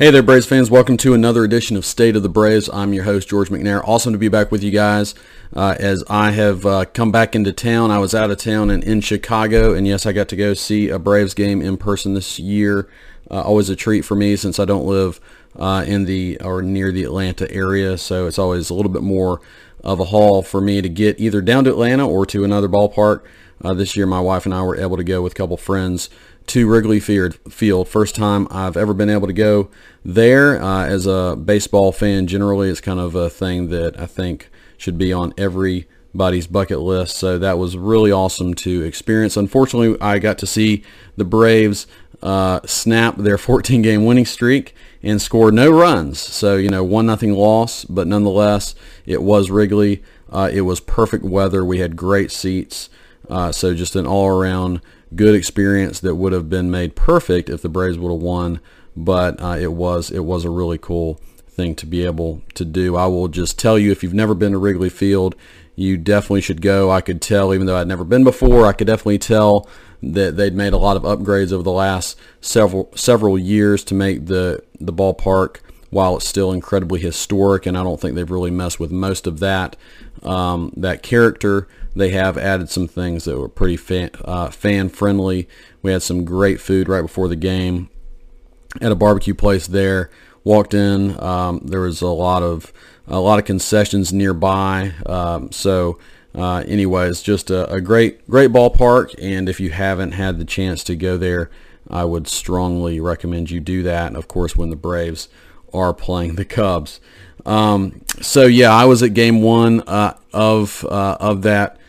Hey there, Braves fans. Welcome to another edition of State of the Braves. I'm your host, George McNair. Awesome to be back with you guys uh, as I have uh, come back into town. I was out of town and in Chicago, and yes, I got to go see a Braves game in person this year. Uh, always a treat for me since I don't live uh, in the or near the Atlanta area, so it's always a little bit more of a haul for me to get either down to Atlanta or to another ballpark. Uh, this year, my wife and I were able to go with a couple friends to Wrigley Field. First time I've ever been able to go there. Uh, as a baseball fan, generally, it's kind of a thing that I think should be on everybody's bucket list. So that was really awesome to experience. Unfortunately, I got to see the Braves uh, snap their 14-game winning streak and score no runs. So you know, one nothing loss, but nonetheless, it was Wrigley. Uh, it was perfect weather. We had great seats. Uh, so just an all-around good experience that would have been made perfect if the Braves would have won. But uh, it was it was a really cool thing to be able to do. I will just tell you if you've never been to Wrigley Field, you definitely should go. I could tell, even though I'd never been before, I could definitely tell that they'd made a lot of upgrades over the last several several years to make the the ballpark while it's still incredibly historic, and I don't think they've really messed with most of that um, that character they have added some things that were pretty fan, uh, fan friendly. We had some great food right before the game at a barbecue place there. Walked in, um, there was a lot of a lot of concessions nearby. Um, so, uh, anyways, just a, a, great great ballpark. And if you haven't had the chance to go there, I would strongly recommend you do that. And of course, when the Braves are playing the Cubs. Um, so yeah, I was at game one uh, of uh, of that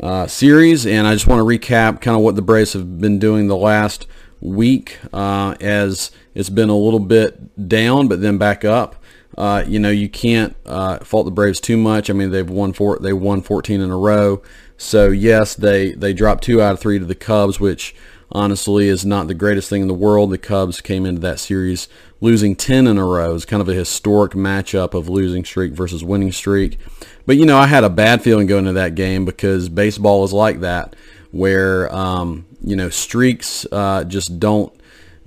uh, series, and I just want to recap kind of what the Braves have been doing the last week uh, as it's been a little bit down, but then back up. Uh, you know, you can't uh, fault the Braves too much. I mean, they've won four, they won 14 in a row. So yes, they they dropped two out of three to the Cubs, which honestly is not the greatest thing in the world. The Cubs came into that series losing 10 in a row. It's kind of a historic matchup of losing streak versus winning streak. But, you know, I had a bad feeling going into that game because baseball is like that, where, um, you know, streaks uh, just don't,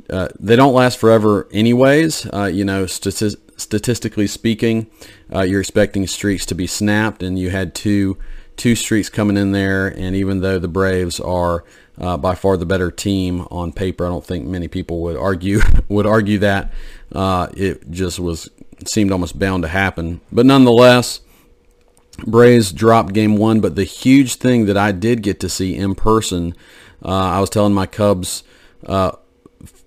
uh, they don't last forever anyways. Uh, you know, stati- statistically speaking, uh, you're expecting streaks to be snapped, and you had two two streaks coming in there. And even though the Braves are uh, by far the better team on paper. I don't think many people would argue would argue that. Uh, it just was seemed almost bound to happen. But nonetheless, Braves dropped game one. But the huge thing that I did get to see in person, uh, I was telling my Cubs uh,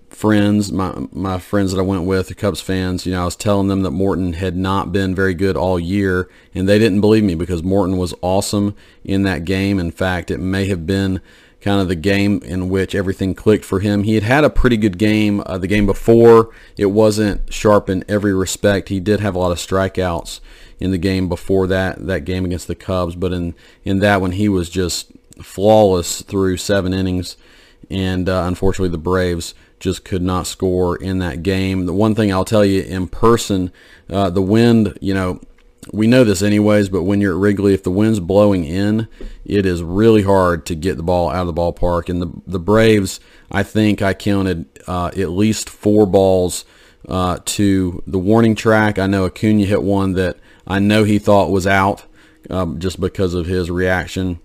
friends, my my friends that I went with, the Cubs fans, you know, I was telling them that Morton had not been very good all year, and they didn't believe me because Morton was awesome in that game. In fact, it may have been kind of the game in which everything clicked for him. He had had a pretty good game uh, the game before. It wasn't sharp in every respect. He did have a lot of strikeouts in the game before that that game against the Cubs, but in in that one he was just flawless through seven innings, and uh, unfortunately the Braves just could not score in that game. The one thing I'll tell you in person, uh, the wind, you know we know this anyways, but when you're at Wrigley, if the wind's blowing in, it is really hard to get the ball out of the ballpark. And the the Braves, I think I counted uh, at least four balls uh, to the warning track. I know Acuna hit one that I know he thought was out um, just because of his reaction.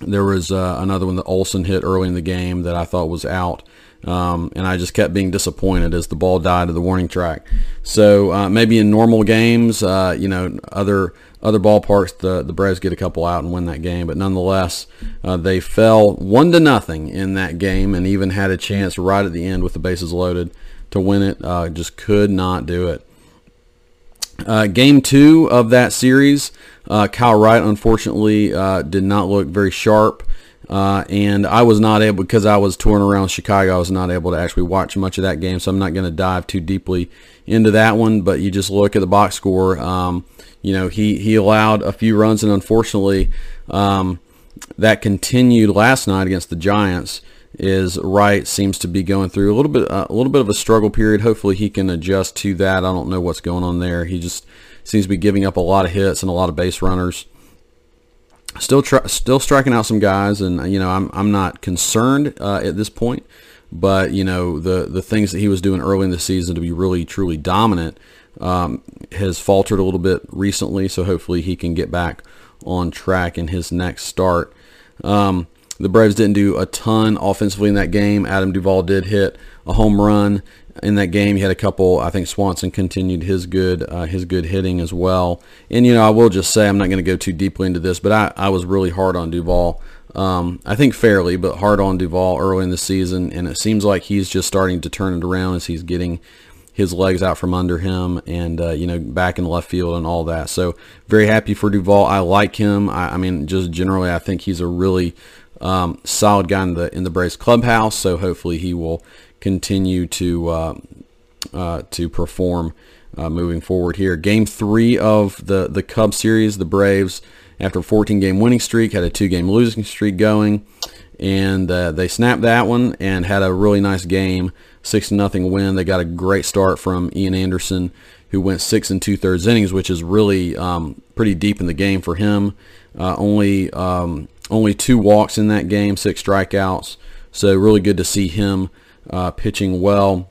There was uh, another one that Olson hit early in the game that I thought was out. Um, and I just kept being disappointed as the ball died to the warning track. So uh, maybe in normal games, uh, you know, other other ballparks, the the Braves get a couple out and win that game. But nonetheless, uh, they fell one to nothing in that game, and even had a chance right at the end with the bases loaded to win it. Uh, just could not do it. Uh, game two of that series, uh, Kyle Wright unfortunately did not look very sharp. Uh, and I was not able because I was touring around Chicago. I was not able to actually watch much of that game, so I'm not going to dive too deeply into that one. But you just look at the box score. Um, you know, he he allowed a few runs, and unfortunately, um, that continued last night against the Giants. Is Wright seems to be going through a little bit uh, a little bit of a struggle period. Hopefully, he can adjust to that. I don't know what's going on there. He just seems to be giving up a lot of hits and a lot of base runners still still striking out some guys, and you know I'm I'm not concerned uh, at this point. but you know the the things that he was doing early in the season to be really truly dominant um, has faltered a little bit recently. So hopefully he can get back on track in his next start. Um, the Braves didn't do a ton offensively in that game. Adam Duvall did hit a home run in that game. He had a couple. I think Swanson continued his good uh, his good hitting as well. And you know, I will just say I'm not going to go too deeply into this, but I, I was really hard on Duvall. Um, I think fairly, but hard on Duvall early in the season, and it seems like he's just starting to turn it around as he's getting his legs out from under him and uh, you know back in left field and all that. So very happy for Duvall. I like him. I, I mean, just generally, I think he's a really um, solid guy in the in the Braves clubhouse. So hopefully he will continue to uh, uh, to perform uh, moving forward here. Game three of the the Cubs series, the Braves after a 14 game winning streak had a two game losing streak going, and uh, they snapped that one and had a really nice game six nothing win. They got a great start from Ian Anderson, who went six and two thirds innings, which is really um, pretty deep in the game for him. Uh, only um, only two walks in that game, six strikeouts. So really good to see him uh, pitching well.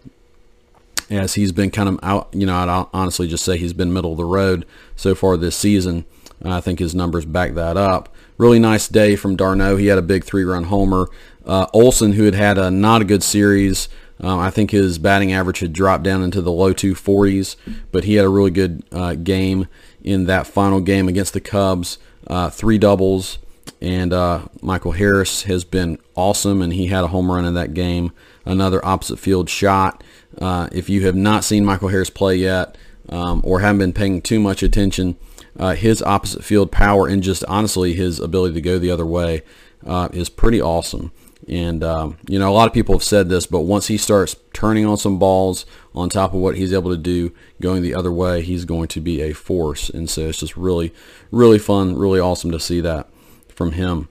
As he's been kind of out, you know, I'd honestly just say he's been middle of the road so far this season. I think his numbers back that up. Really nice day from d'Arnaud. He had a big three-run homer. Uh, Olson, who had had a not a good series, um, I think his batting average had dropped down into the low 240s, but he had a really good uh, game in that final game against the Cubs. Uh, three doubles, and uh, Michael Harris has been awesome, and he had a home run in that game. Another opposite field shot. Uh, if you have not seen Michael Harris play yet, um, or haven't been paying too much attention, uh, his opposite field power and just honestly his ability to go the other way uh, is pretty awesome. And, um, you know, a lot of people have said this, but once he starts turning on some balls on top of what he's able to do going the other way, he's going to be a force. And so it's just really, really fun, really awesome to see that from him.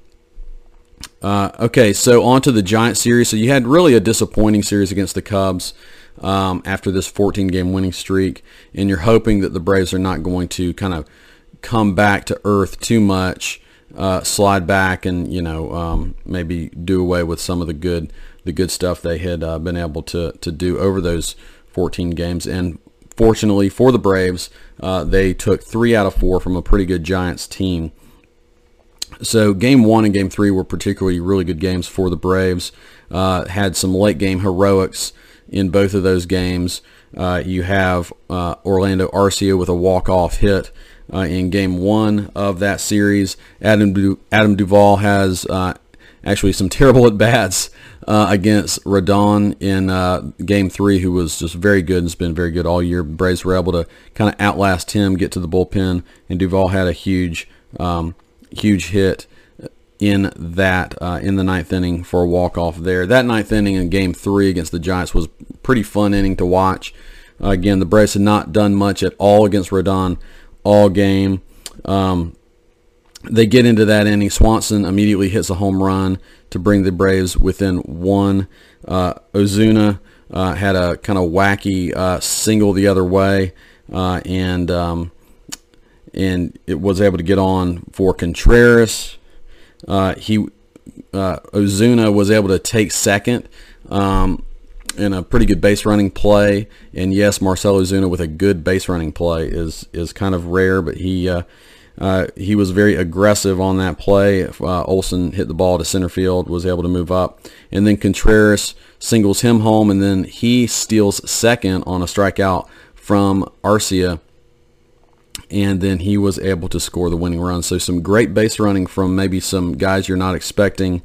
Uh, okay, so on to the Giant series. So you had really a disappointing series against the Cubs um, after this 14-game winning streak, and you're hoping that the Braves are not going to kind of come back to earth too much uh, slide back and you know um, maybe do away with some of the good the good stuff they had uh, been able to to do over those 14 games. And fortunately for the Braves, uh, they took three out of four from a pretty good Giants team. So game one and game three were particularly really good games for the Braves. Uh, had some late game heroics in both of those games. Uh, you have uh, Orlando Arcia with a walk-off hit uh, in game one of that series. Adam, du- Adam Duvall has uh, actually some terrible at bats uh, against Rodon in game three, who was just very good and has been very good all year. Braves were able to kind of outlast him, get to the bullpen, and Duvall had a huge, um, huge hit in that uh, in the ninth inning for a walk off there. That ninth inning in Game Three against the Giants was pretty fun inning to watch. Uh, again, the Braves had not done much at all against Rodon all game. Um, they get into that inning. Swanson immediately hits a home run to bring the Braves within one. Uh, Ozuna uh, had a kind of wacky uh, single the other way, uh, and um, and it was able to get on for Contreras. Uh, he uh, Ozuna was able to take second. Um, in a pretty good base running play. And yes, Marcell Ozuna with a good base running play is is kind of rare, but he uh, uh, he was very aggressive on that play. Uh, Olson hit the ball to center field, was able to move up, and then Contreras singles him home, and then he steals second on a strikeout from Arcia. And then he was able to score the winning run. So some great base running from maybe some guys you're not expecting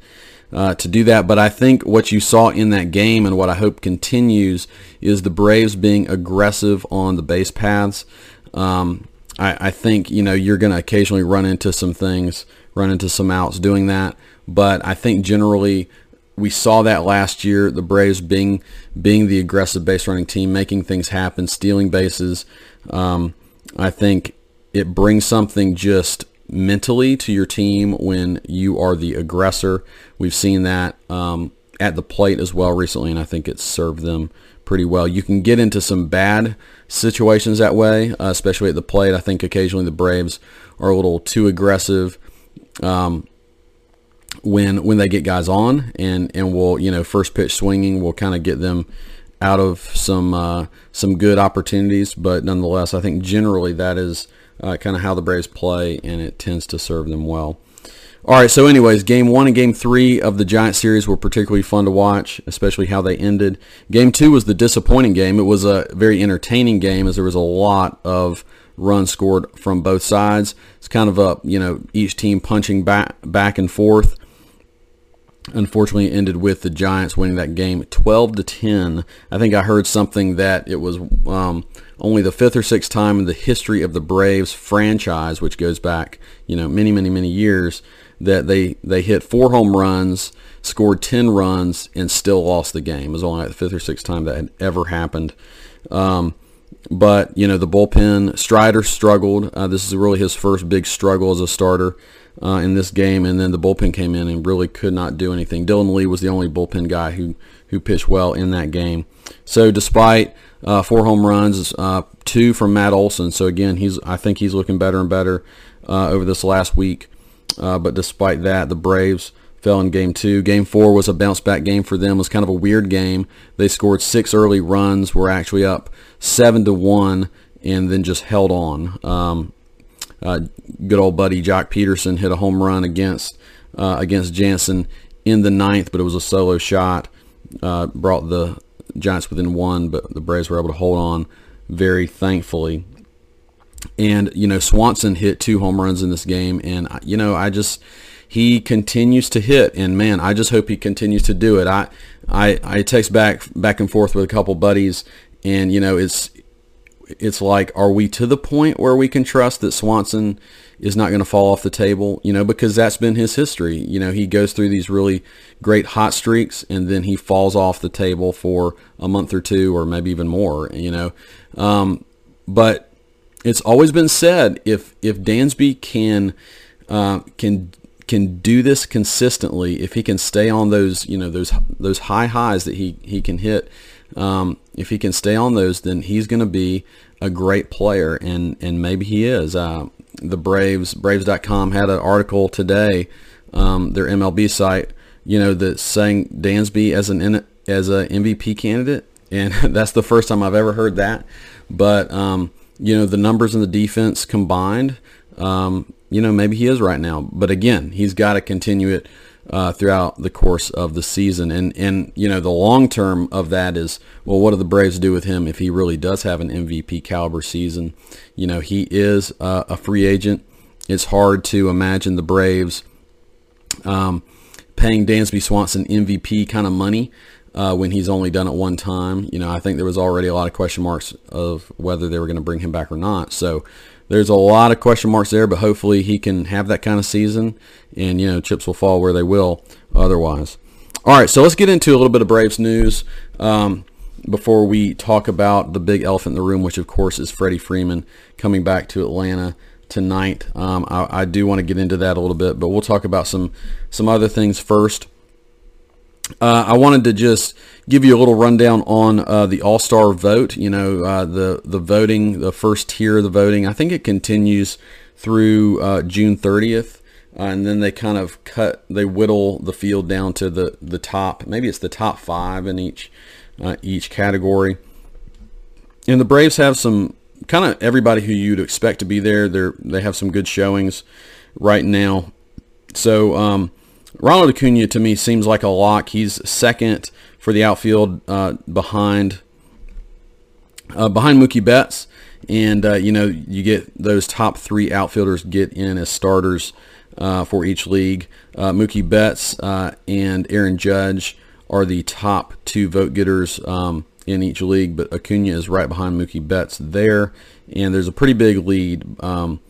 uh, to do that. But I think what you saw in that game and what I hope continues is the Braves being aggressive on the base paths. Um, I, I, think you know you're going to occasionally run into some things, run into some outs doing that. But I think generally we saw that last year. The Braves being being the aggressive base running team, making things happen, stealing bases. Um, I think it brings something just mentally to your team when you are the aggressor. We've seen that um, at the plate as well recently, and I think it's served them pretty well. You can get into some bad situations that way, uh, especially at the plate. I think occasionally the Braves are a little too aggressive. Um, when when they get guys on, and and we'll you know first pitch swinging will kind of get them out of some uh, some good opportunities. But nonetheless, I think generally that is uh, kind of how the Braves play, and it tends to serve them well. All right, so anyways, game one and game three of the Giant series were particularly fun to watch, especially how they ended. Game two was the disappointing game. It was a very entertaining game as there was a lot of runs scored from both sides. It's kind of a, you know, each team punching back, back and forth. Unfortunately, ended with the Giants winning that game 12 to 10. I think I heard something that it was um, only the fifth or sixth time in the history of the Braves franchise, which goes back, you know, many, many, many years, that they they hit four home runs, scored 10 runs, and still lost the game. It was only the fifth or sixth time that had ever happened. Um, but you know the bullpen. Strider struggled. Uh, this is really his first big struggle as a starter uh, in this game, and then the bullpen came in and really could not do anything. Dylan Lee was the only bullpen guy who who pitched well in that game. So despite uh, four home runs, uh, two from Matt Olson. So again, he's I think he's looking better and better uh, over this last week. Uh, but despite that, the Braves fell in game two. Game four was a bounce back game for them. It was kind of a weird game. They scored six early runs, were actually up seven to one, and then just held on. Um, uh, good old buddy Joc Pederson hit a home run against uh, against Jansen in the ninth, but it was a solo shot. Brought the Giants within one, but the Braves were able to hold on very thankfully. And you know Swanson hit two home runs in this game, and you know I just he continues to hit, and man, I just hope he continues to do it. I I, I text back back and forth with a couple buddies, and you know it's it's like, are we to the point where we can trust that Swanson is not going to fall off the table? You know, because that's been his history. You know, he goes through these really great hot streaks and then he falls off the table for a month or two or maybe even more, you know. Um, but it's always been said if, if Dansby can, uh, can, can do this consistently, if he can stay on those, you know, those, those high highs that he, he can hit, um, if he can stay on those, then he's going to be a great player, and and maybe he is. Uh, the Braves, Braves.com had an article today, um, their MLB site, you know, that's saying Dansby as an as a MVP candidate, and that's the first time I've ever heard that. But um, you know, the numbers in the defense combined, um, you know, maybe he is right now. But again, he's got to continue it uh, throughout the course of the season. And and you know the long term of that is well, what do the Braves do with him if he really does have an MVP caliber season? You know he is uh, a free agent. It's hard to imagine the Braves um, paying Dansby Swanson MVP kind of money. Uh, when he's only done it one time, you know, I think there was already a lot of question marks of whether they were going to bring him back or not. So, there's a lot of question marks there, but hopefully he can have that kind of season, and you know chips will fall where they will otherwise. All right, so let's get into a little bit of Braves news um, before we talk about the big elephant in the room, which of course is Freddie Freeman coming back to Atlanta tonight. Um, I, I do want to get into that a little bit, but we'll talk about some some other things first. Uh, I wanted to just give you a little rundown on uh, the All Star vote. You know, uh, the the voting, the first tier of the voting. I think it continues through uh, June 30th, uh, and then they kind of cut, they whittle the field down to the the top. Maybe it's the top five in each uh, each category. And the Braves have some kind of everybody who you'd expect to be there. They they have some good showings right now. So. Um, Ronald Acuna to me seems like a lock. He's second for the outfield uh, behind uh, behind Mookie Betts, and uh, you know you get those top three outfielders get in as starters uh, for each league. Uh, Mookie Betts uh, and Aaron Judge are the top two vote getters um, in each league, but Acuna is right behind Mookie Betts there, and there's a pretty big lead. Um,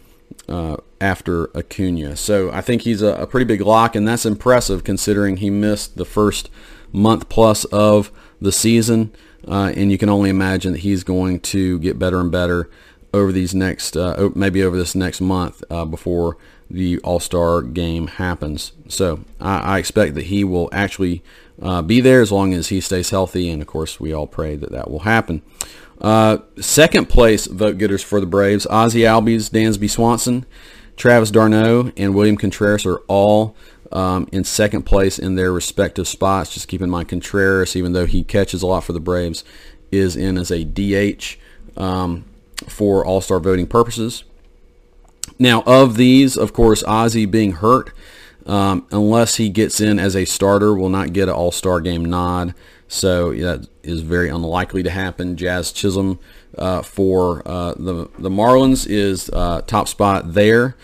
uh, after Acuna. So I think he's a, a, pretty big lock, and that's impressive considering he missed the first month plus of the season. Uh, and you can only imagine that he's going to get better and better over these next, uh, maybe over this next month uh, before the All-Star game happens. So I, I expect that he will actually uh, be there as long as he stays healthy, and of course we all pray that that will happen. Uh, second place vote getters for the Braves, Ozzie Albies, Dansby Swanson, Travis d'Arnaud, and William Contreras are all um, in second place in their respective spots. Just keep in mind Contreras, even though he catches a lot for the Braves, is in as a DH um, for All-Star voting purposes. Now, of these, of course, Ozzie being hurt, um, unless he gets in as a starter, will not get an All-Star game nod. So that is very unlikely to happen. Jazz Chisholm uh, for uh, the the Marlins is uh, top spot there,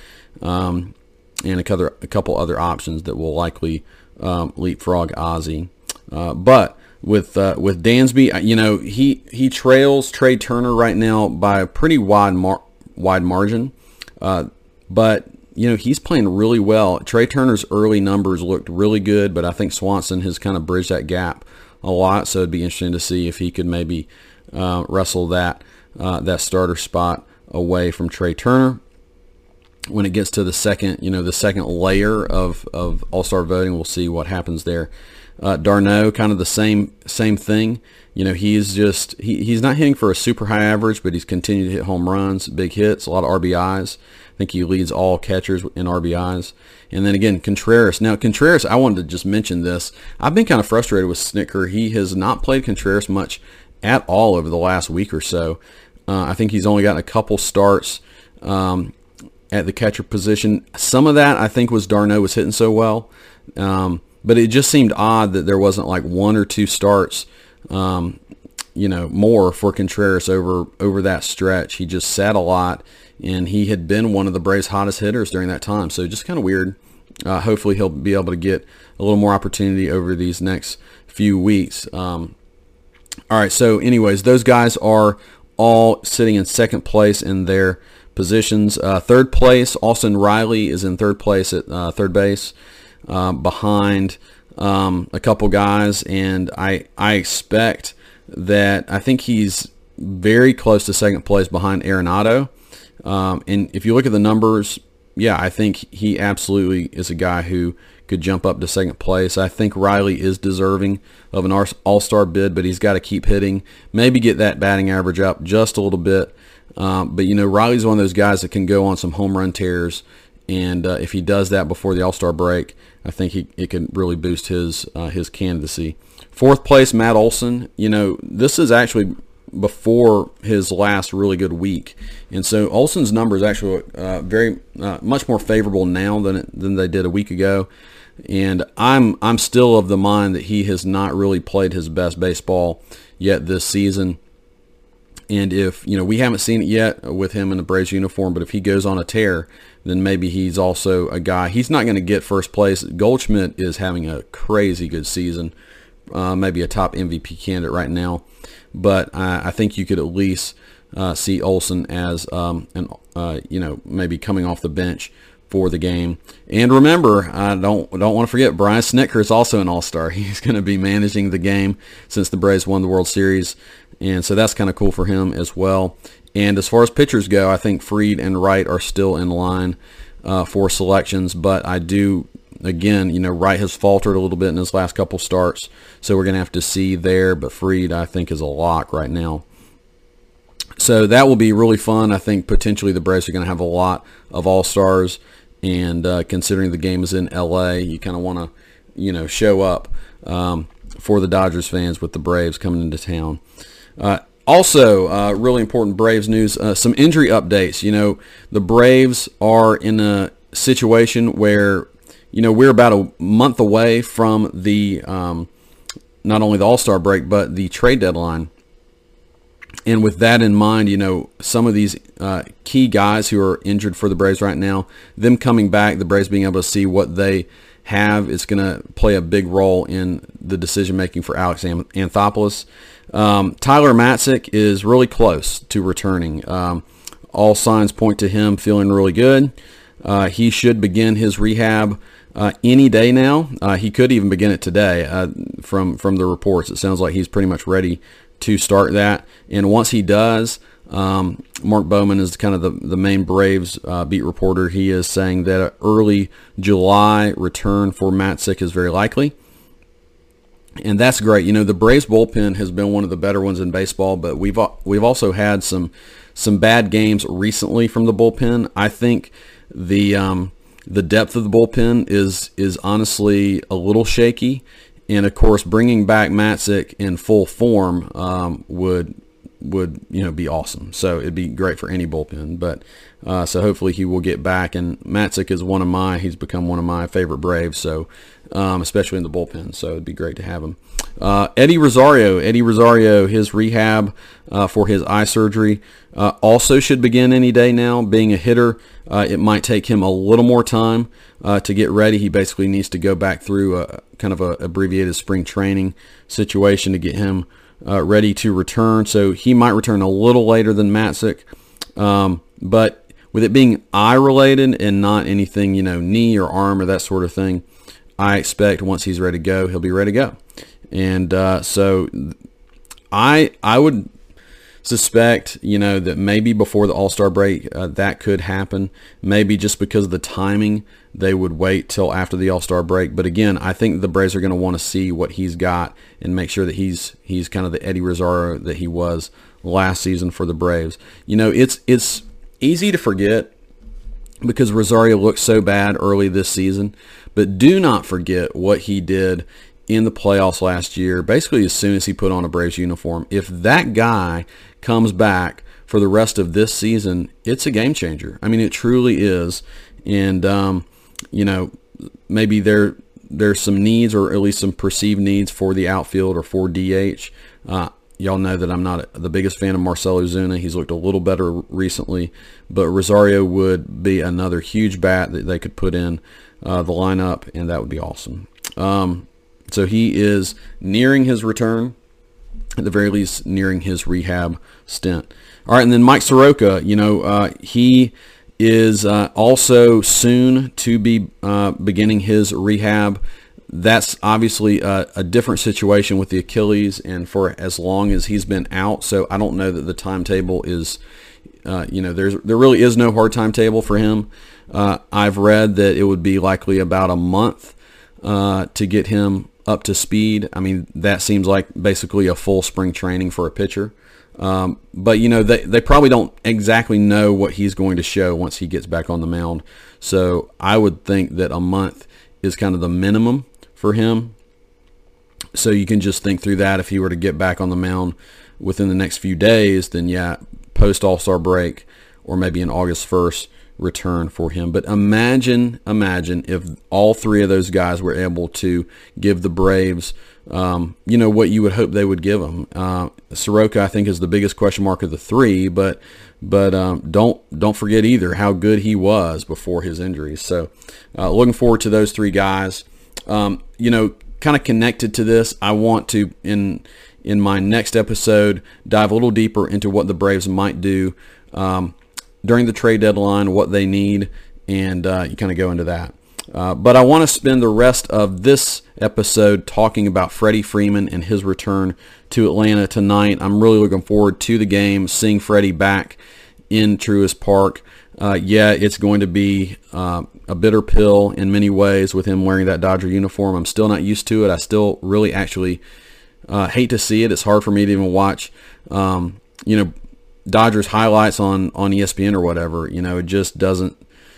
um, and a couple, a couple other options that will likely um, leapfrog Ozzie. Uh, but with uh, with Dansby, uh, you know he he trails Trey Turner right now by a pretty wide mar- wide margin, but you know, he's playing really well. Trey Turner's early numbers looked really good, but I think Swanson has kind of bridged that gap a lot. So it'd be interesting to see if he could maybe uh, wrestle that uh, that starter spot away from Trey Turner. When it gets to the second, you know, the second layer of, of All-Star voting, we'll see what happens there. Uh, d'Arnaud, kind of the same same thing. You know, he's just he, he's not hitting for a super high average, but he's continued to hit home runs, big hits, a lot of RBIs. I think he leads all catchers in RBIs. And then again, Contreras. Now, Contreras, I wanted to just mention this. I've been kind of frustrated with Snitker. He has not played Contreras much at all over the last week or so. Uh, I think he's only gotten a couple starts um, at the catcher position. Some of that, I think, was d'Arnaud was hitting so well. Um, but it just seemed odd that there wasn't like one or two starts um, you know, more for Contreras over over that stretch. He just sat a lot and he had been one of the Braves' hottest hitters during that time. So just kind of weird. Uh, hopefully he'll be able to get a little more opportunity over these next few weeks. Um, all right, so anyways, those guys are all sitting in second place in their positions. Uh, third place, Austin Riley is in third place at uh, third base uh, behind um, a couple guys, and I I expect that I think he's very close to second place behind Arenado. Um, and if you look at the numbers, yeah, I think he absolutely is a guy who could jump up to second place. I think Riley is deserving of an all-star bid, but he's got to keep hitting, maybe get that batting average up just a little bit. Um, but, you know, Riley's one of those guys that can go on some home run tears. And uh, if he does that before the All-Star break, I think he, it can really boost his uh, his candidacy. Fourth place, Matt Olson. You know, this is actually before his last really good week. And so Olson's numbers actually uh, very uh, much more favorable now than than they did a week ago. And I'm I'm still of the mind that he has not really played his best baseball yet this season. And if you know we haven't seen it yet with him in the Braves uniform, but if he goes on a tear, then maybe he's also a guy. He's not going to get first place. Goldschmidt is having a crazy good season, uh, maybe a top MVP candidate right now but I, I think you could at least uh, see Olson as um, an uh, you know maybe coming off the bench for the game. And remember, I don't don't want to forget Brian Snitker is also an All-Star. He's going to be managing the game since the Braves won the World Series, and so that's kind of cool for him as well. And as far as pitchers go, I think Fried and Wright are still in line uh, for selections, but I do again, you know, Wright has faltered a little bit in his last couple starts, so we're going to have to see there. But Fried, I think, is a lock right now. So that will be really fun. I think potentially the Braves are going to have a lot of all stars, and uh, considering the game is in L.A., you kind of want to, you know, show up um, for the Dodgers fans with the Braves coming into town. Uh, also, uh, really important Braves news, uh, some injury updates. You know, the Braves are in a situation where you know, we're about a month away from the um, not only the All Star break but the trade deadline. And with that in mind, you know, some of these uh, key guys who are injured for the Braves right now, them coming back, the Braves being able to see what they have is going to play a big role in the decision making for Alex Anthopoulos. Um, Tyler Matzek is really close to returning. Um, all signs point to him feeling really good. Uh, he should begin his rehab uh, any day now. Uh, he could even begin it today. Uh, from from the reports, it sounds like he's pretty much ready to start that. And once he does, um, Mark Bowman is kind of the, the main Braves uh, beat reporter. He is saying that an early July return for Matzek is very likely. And that's great. You know, the Braves bullpen has been one of the better ones in baseball, but we've we've also had some some bad games recently from the bullpen. I think the um, the depth of the bullpen is is honestly a little shaky, and of course, bringing back Matzek in full form um, would would you know be awesome. So it'd be great for any bullpen. But uh, so hopefully he will get back. And Matzek is one of my he's become one of my favorite Braves. So um, especially in the bullpen. So it'd be great to have him. Uh, Eddie Rosario, Eddie Rosario, his rehab uh, for his eye surgery uh, also should begin any day now. Being a hitter, uh, it might take him a little more time uh, to get ready. He basically needs to go back through a kind of a abbreviated spring training situation to get him ready to return. So he might return a little later than Matzek. Um, but with it being eye related and not anything, you know, knee or arm or that sort of thing, I expect once he's ready to go, he'll be ready to go. And uh, so I I would suspect, you know, that maybe before the All-Star break uh, that could happen. Maybe just because of the timing, they would wait till after the All-Star break. But again, I think the Braves are going to want to see what he's got and make sure that he's he's kind of the Eddie Rosario that he was last season for the Braves. You know, it's it's easy to forget because Rosario looked so bad early this season. But do not forget what he did in the playoffs last year, basically as soon as he put on a Braves uniform. If that guy comes back for the rest of this season, it's a game changer. I mean, it truly is. And, um, you know, maybe there there's some needs or at least some perceived needs for the outfield or for DH. Uh, y'all know that I'm not the biggest fan of Marcell Ozuna. He's looked a little better recently, but Rosario would be another huge bat that they could put in uh, the lineup, and that would be awesome. Um, so he is nearing his return, at the very least, nearing his rehab stint. All right, and then Mike Soroka, you know, uh, he is uh, also soon to be uh, beginning his rehab. That's obviously a, a, different situation with the Achilles, and for as long as he's been out, so I don't know that the timetable is, uh, you know, there's there really is no hard timetable for him. Uh, I've read that it would be likely about a month uh, to get him up to speed. I mean, that seems like basically a full spring training for a pitcher. Um, but you know, they they probably don't exactly know what he's going to show once he gets back on the mound. So I would think that a month is kind of the minimum for him. So you can just think through that. If he were to get back on the mound within the next few days, then yeah, post All Star break or maybe in August first, return for him. But imagine, imagine if all three of those guys were able to give the Braves, um, you know, what you would hope they would give them. Uh, Soroka, I think, is the biggest question mark of the three, but but um, don't don't forget either how good he was before his injuries. So, uh, looking forward to those three guys. Um, you know, kind of connected to this, I want to in in my next episode dive a little deeper into what the Braves might do. Um, during the trade deadline, what they need, and uh, you kind of go into that. Uh, but I want to spend the rest of this episode talking about Freddie Freeman and his return to Atlanta tonight. I'm really looking forward to the game, seeing Freddie back in Truist Park. Uh, yeah, it's going to be uh, a bitter pill in many ways with him wearing that Dodger uniform. I'm still not used to it. I still really actually uh, hate to see it. It's hard for me to even watch. Um, you know, Dodgers highlights on on ESPN or whatever. You know, it just doesn't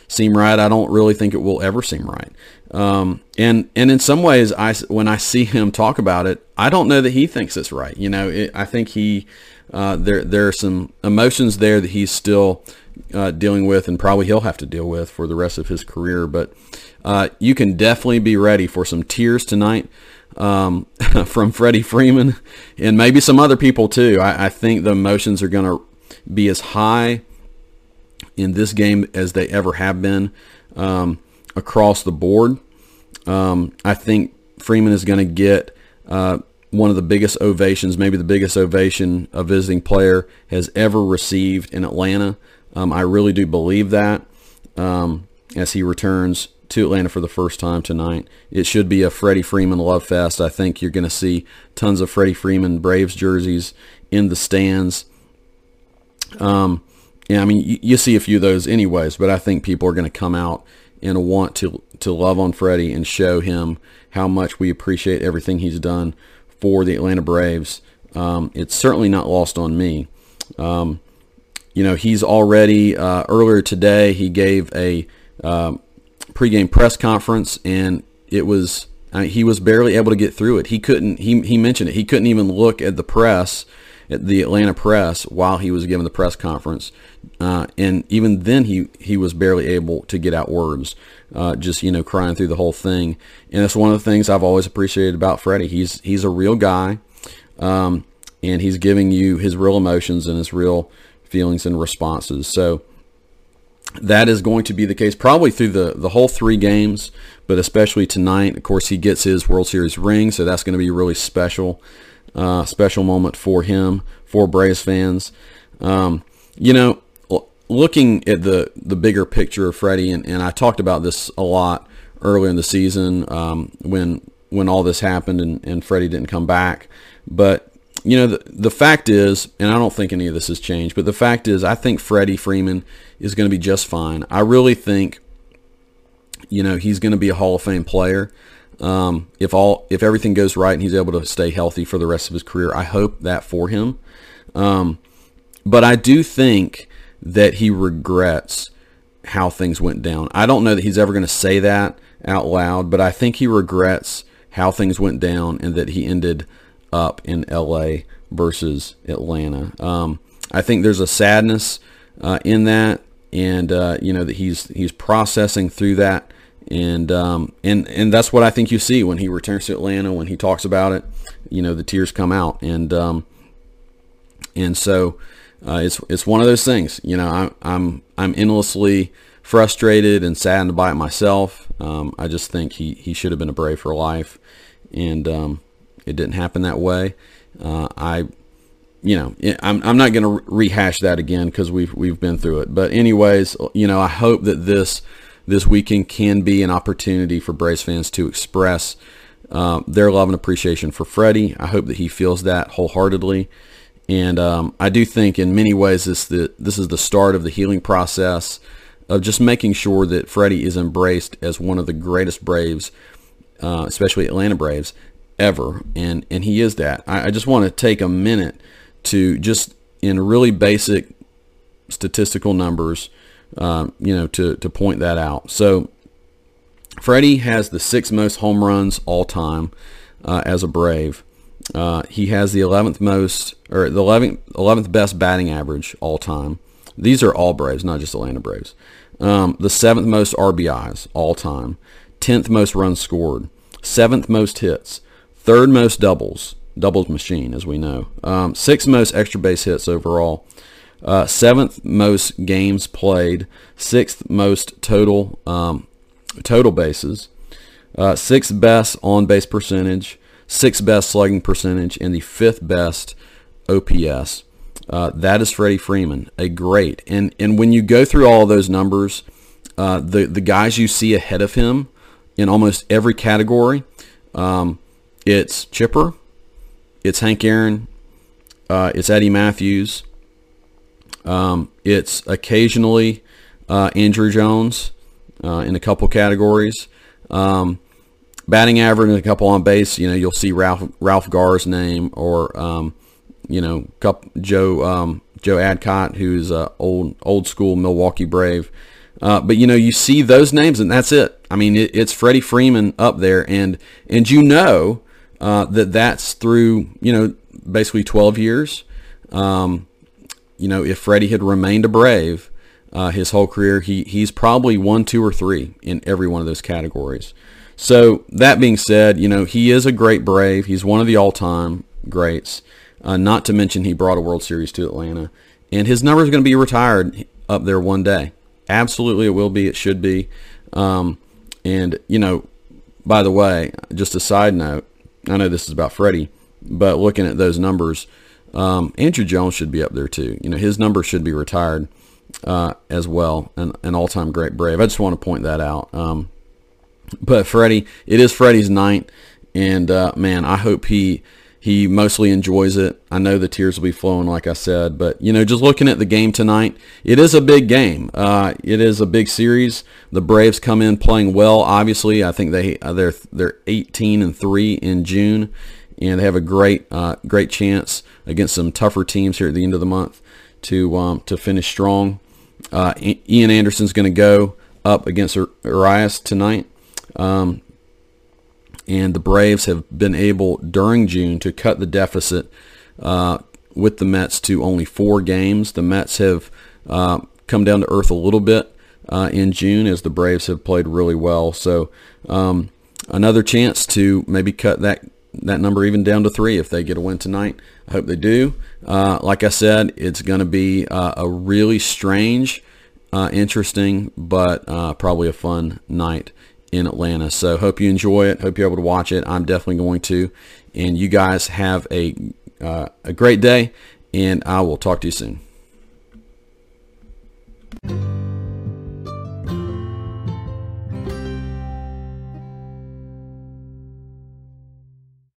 seem right. I don't really think it will ever seem right. Um, and and in some ways, I when I see him talk about it, I don't know that he thinks it's right. You know, it, I think he uh, there there are some emotions there that he's still uh, dealing with, and probably he'll have to deal with for the rest of his career. But uh, you can definitely be ready for some tears tonight um, from Freddie Freeman and maybe some other people too. I, I think the emotions are going to be as high in this game as they ever have been um, across the board. Um, I think Freeman is going to get uh, one of the biggest ovations, maybe the biggest ovation a visiting player has ever received in Atlanta. Um, I really do believe that um, as he returns to Atlanta for the first time tonight. It should be a Freddie Freeman love fest. I think you're going to see tons of Freddie Freeman Braves jerseys in the stands. Um, yeah, I mean, you, you, see a few of those anyways, but I think people are going to come out and want to to love on Freddie and show him how much we appreciate everything he's done for the Atlanta Braves. Um, it's certainly not lost on me. Um, you know, he's already uh, earlier today he gave a uh, pregame press conference, and it was I mean, he was barely able to get through it. He couldn't. He he mentioned it. He couldn't even look at the press, at the Atlanta press, while he was giving the press conference, uh, and even then he he was barely able to get out words. Uh, just you know, crying through the whole thing. And that's one of the things I've always appreciated about Freddie. He's he's a real guy, um, and he's giving you his real emotions and his real feelings and responses. So that is going to be the case probably through the, the whole three games, but especially tonight. Of course, he gets his World Series ring, so that's going to be really special, uh, special moment for him, for Braves fans. Um, you know, looking at the, the bigger picture of Freddie, and, and I talked about this a lot earlier in the season um, when when all this happened and, and Freddie didn't come back. But you know, the, the fact is, and I don't think any of this has changed, but the fact is, I think Freddie Freeman is going to be just fine. I really think, you know, he's going to be a Hall of Fame player. Um, if all if everything goes right and he's able to stay healthy for the rest of his career, I hope that for him. Um, but I do think that he regrets how things went down. I don't know that he's ever going to say that out loud, but I think he regrets how things went down and that he ended up in LA versus Atlanta. Um, I think there's a sadness uh, in that, and uh, you know that he's he's processing through that, and um, and and that's what I think you see when he returns to Atlanta when he talks about it. You know, the tears come out, and um, and so uh, it's it's one of those things. You know, I'm I'm I'm endlessly frustrated and saddened by it myself. Um, I just think he he should have been a Brave for life, and um, it didn't happen that way. Uh, I, you know, I'm, I'm not going to rehash that again because we've we've been through it. But anyways, you know, I hope that this this weekend can be an opportunity for Braves fans to express uh, their love and appreciation for Freddie. I hope that he feels that wholeheartedly. And um, I do think in many ways this the, this is the start of the healing process of just making sure that Freddie is embraced as one of the greatest Braves, uh, especially Atlanta Braves, ever, and and he is that. I, I just want to take a minute to just in really basic statistical numbers, um, you know, to to point that out. So Freddie has the sixth most home runs all time uh, as a Brave. Uh, he has the 11th most or the 11th, 11th best batting average all time. These are all Braves, not just Atlanta Braves. Um, the seventh most RBIs all time, 10th most runs scored, seventh most hits, third most doubles, doubles machine, as we know. Um, sixth most extra base hits overall. Uh, seventh most games played. Sixth most total um, total bases. Uh, sixth best on base percentage. Sixth best slugging percentage, and the fifth best OPS. Uh, that is Freddie Freeman, a great. And and when you go through all those numbers, uh, the the guys you see ahead of him in almost every category. Um, it's Chipper, it's Hank Aaron, uh, it's Eddie Mathews. um, it's occasionally uh, Andruw Jones uh, in a couple categories. Um, batting average and a couple on base, you know, you'll see Ralph Ralph Garr's name or um, you know, Joe um, Joe Adcock, who's a old old school Milwaukee Brave. Uh, but you know, you see those names, and that's it. I mean, it, it's Freddie Freeman up there, and and you know uh, that that's through you know basically 12 years. Um, you know, if Freddie had remained a Brave uh, his whole career, he he's probably one, two, or three in every one of those categories. So that being said, you know he is a great Brave. He's one of the all-time greats. Uh, not to mention he brought a World Series to Atlanta, and his number is going to be retired up there one day. Absolutely, it will be. It should be. Um, and you know, by the way, just a side note, I know this is about Freddie, but looking at those numbers, um, Andruw Jones should be up there too. You know, his number should be retired uh, as well, an, an all-time great Brave. I just want to point that out. Um, but Freddie, it is Freddie's night, and uh, man, I hope he he mostly enjoys it. I know the tears will be flowing, like I said, but you know, just looking at the game tonight, it is a big game. Uh, it is a big series. The Braves come in playing well. Obviously, I think they uh, they're they're 18 and three in June, and they have a great uh, great chance against some tougher teams here at the end of the month to um, to finish strong. Uh, Ian Anderson's going to go up against Urias tonight. Um, and the Braves have been able during June to cut the deficit uh, with the Mets to only four games. The Mets have uh, come down to earth a little bit uh, in June as the Braves have played really well. So um, another chance to maybe cut that that number even down to three if they get a win tonight. I hope they do. Uh, like I said, it's going to be uh, a really strange, uh, interesting, but probably a fun night in Atlanta. So hope you enjoy it. Hope you're able to watch it. I'm definitely going to. And you guys have a uh, a great day, and I will talk to you soon.